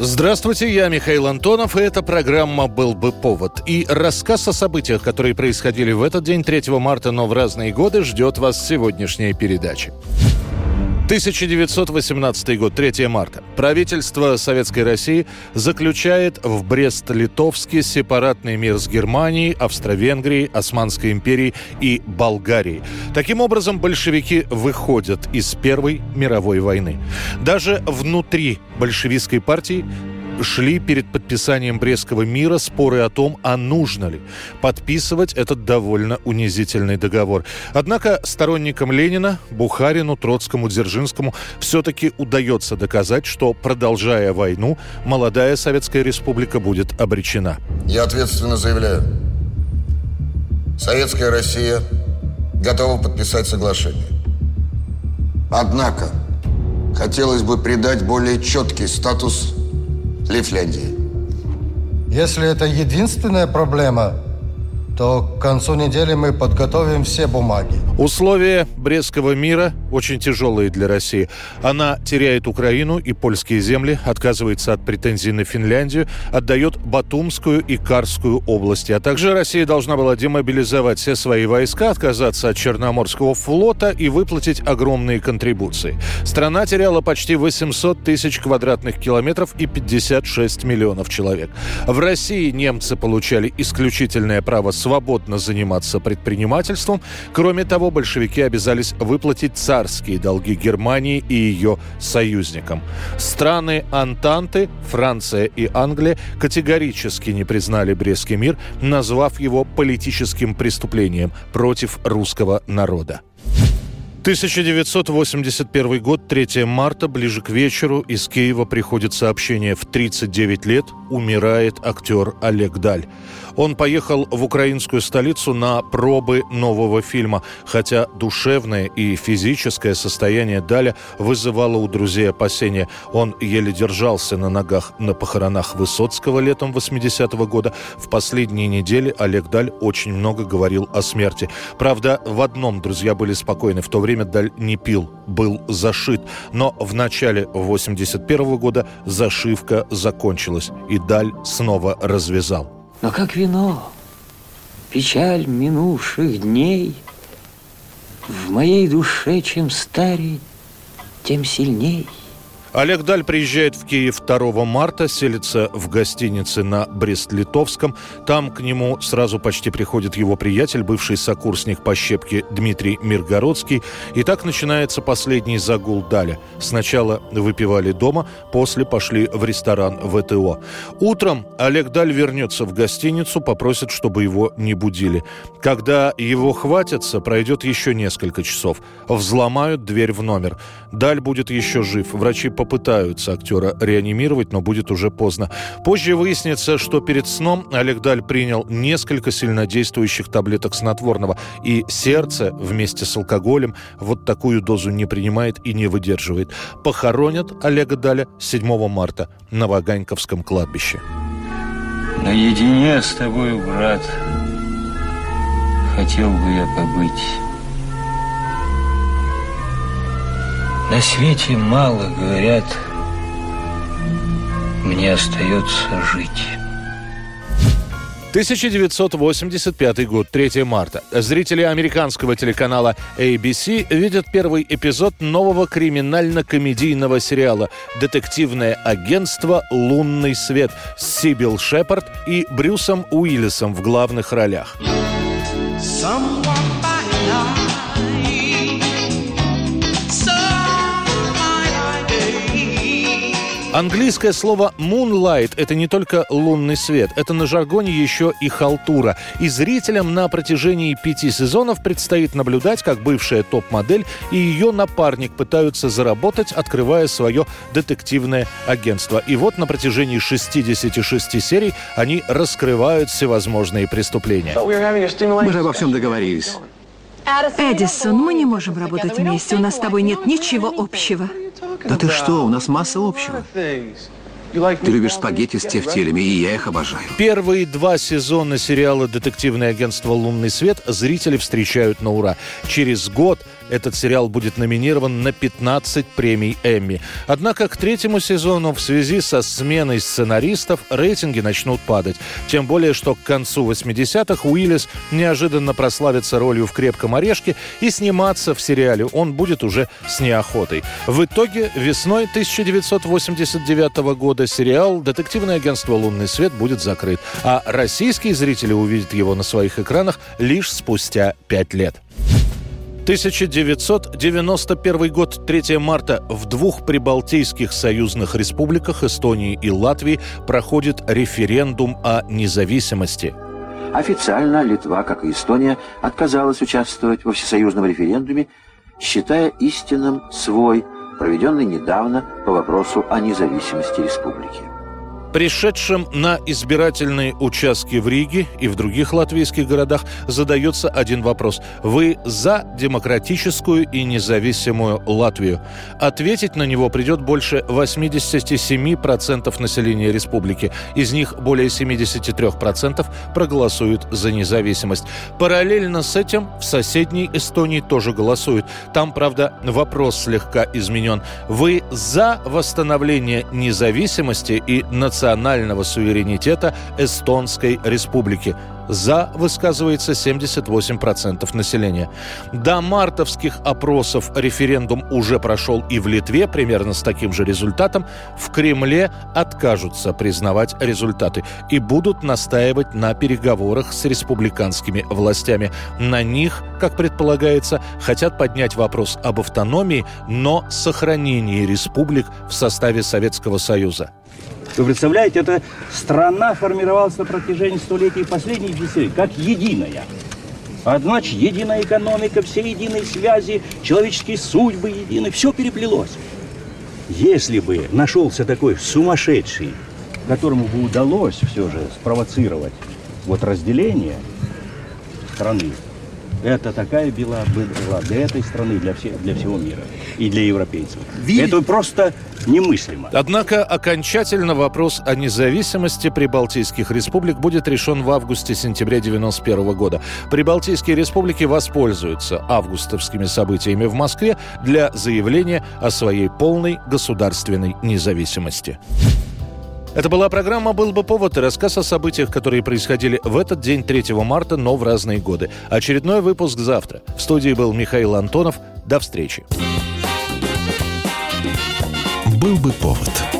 Здравствуйте, я Михаил Антонов, и эта программа «Был бы повод». И рассказ о событиях, которые происходили в этот день, 3 марта, но в разные годы, ждет вас сегодняшняя передача. 1918 год, 3 марта. Правительство Советской России заключает в Брест-Литовске сепаратный мир с Германией, Австро-Венгрией, Османской империей и Болгарией. Таким образом, большевики выходят из Первой мировой войны. Даже внутри большевистской партии шли перед подписанием Брестского мира споры о том, а нужно ли подписывать этот довольно унизительный договор. Однако сторонникам Ленина, Бухарину, Троцкому, Дзержинскому все-таки удается доказать, что, продолжая войну, молодая Советская Республика будет обречена. Я ответственно заявляю, Советская Россия готова подписать соглашение. Однако, хотелось бы придать более четкий статус Лифляндии. Если это единственная проблема, то к концу недели мы подготовим все бумаги. Условия Брестского мира очень тяжелые для России. Она теряет Украину и польские земли, отказывается от претензий на Финляндию, отдает Батумскую и Карскую области. А также Россия должна была демобилизовать все свои войска, отказаться от Черноморского флота и выплатить огромные контрибуции. Страна теряла почти 800 тысяч квадратных километров и 56 миллионов человек. В России немцы получали исключительное право свободно заниматься предпринимательством. Кроме того, большевики обязались выплатить царские долги Германии и ее союзникам. Страны Антанты, Франция и Англия категорически не признали Брестский мир, назвав его политическим преступлением против русского народа. 1981 год, 3 марта, ближе к вечеру, из Киева приходит сообщение. В 39 лет умирает актер Олег Даль. Он поехал в украинскую столицу на пробы нового фильма, хотя душевное и физическое состояние Даля вызывало у друзей опасения. Он еле держался на ногах на похоронах Высоцкого летом 80-го года. В последние недели Олег Даль очень много говорил о смерти. Правда, в одном друзья были спокойны. В то время Даль не пил, был зашит. Но в начале 81 года зашивка закончилась, и Даль снова развязал. Но как вино, печаль минувших дней В моей душе чем старей, тем сильней. Олег Даль приезжает в Киев 2 марта, селится в гостинице на Брест-Литовском. Там к нему сразу почти приходит его приятель, бывший сокурсник по щепке Дмитрий Миргородский. И так начинается последний загул Даля. Сначала выпивали дома, после пошли в ресторан ВТО. Утром Олег Даль вернется в гостиницу, попросит, чтобы его не будили. Когда его хватится, пройдет еще несколько часов. Взломают дверь в номер. Даль будет еще жив. Врачи попытаются актера реанимировать, но будет уже поздно. Позже выяснится, что перед сном Олег Даль принял несколько сильнодействующих таблеток снотворного, и сердце вместе с алкоголем вот такую дозу не принимает и не выдерживает. Похоронят Олега Даля 7 марта на Ваганьковском кладбище. Наедине с тобой, брат, хотел бы я побыть. На свете мало, говорят, мне остается жить. 1985 год, 3 марта. Зрители американского телеканала ABC видят первый эпизод нового криминально-комедийного сериала «Детективное агентство «Лунный свет» с Сибил Шепард и Брюсом Уиллисом в главных ролях. Someone Английское слово «moonlight» — это не только лунный свет, это на жаргоне еще и халтура. И зрителям на протяжении пяти сезонов предстоит наблюдать, как бывшая топ-модель и ее напарник пытаются заработать, открывая свое детективное агентство. И вот на протяжении 66 серий они раскрывают всевозможные преступления. Мы же обо всем договорились. Эдисон, мы не можем работать вместе. У нас с тобой нет ничего общего. Да ты что, у нас масса общего. Ты любишь спагетти с тефтелями, и я их обожаю. Первые два сезона сериала «Детективное агентство «Лунный свет» зрители встречают на ура. Через год этот сериал будет номинирован на 15 премий Эмми. Однако к третьему сезону в связи со сменой сценаристов рейтинги начнут падать. Тем более, что к концу 80-х Уиллис неожиданно прославится ролью в «Крепком орешке» и сниматься в сериале он будет уже с неохотой. В итоге весной 1989 года сериал «Детективное агентство «Лунный свет» будет закрыт, а российские зрители увидят его на своих экранах лишь спустя пять лет. 1991 год, 3 марта, в двух прибалтийских союзных республиках Эстонии и Латвии проходит референдум о независимости. Официально Литва, как и Эстония, отказалась участвовать во всесоюзном референдуме, считая истинным свой, проведенный недавно по вопросу о независимости республики. Пришедшим на избирательные участки в Риге и в других латвийских городах задается один вопрос. Вы за демократическую и независимую Латвию? Ответить на него придет больше 87% населения республики. Из них более 73% проголосуют за независимость. Параллельно с этим в соседней Эстонии тоже голосуют. Там, правда, вопрос слегка изменен. Вы за восстановление независимости и национальности национального суверенитета Эстонской Республики. За высказывается 78% населения. До мартовских опросов референдум уже прошел и в Литве, примерно с таким же результатом. В Кремле откажутся признавать результаты и будут настаивать на переговорах с республиканскими властями. На них, как предполагается, хотят поднять вопрос об автономии, но сохранении республик в составе Советского Союза. Вы представляете, эта страна формировалась на протяжении столетий последних десятилетий, как единая. Одна единая экономика, все единые связи, человеческие судьбы едины, все переплелось. Если бы нашелся такой сумасшедший, которому бы удалось все же спровоцировать вот разделение страны, это такая была бы была для этой страны, для, все, для всего мира и для европейцев. Видите? Это просто немыслимо. Однако окончательно вопрос о независимости прибалтийских республик будет решен в августе-сентябре 1991 года. Прибалтийские республики воспользуются августовскими событиями в Москве для заявления о своей полной государственной независимости. Это была программа «Был бы повод» и рассказ о событиях, которые происходили в этот день 3 марта, но в разные годы. Очередной выпуск завтра. В студии был Михаил Антонов. До встречи. «Был бы повод»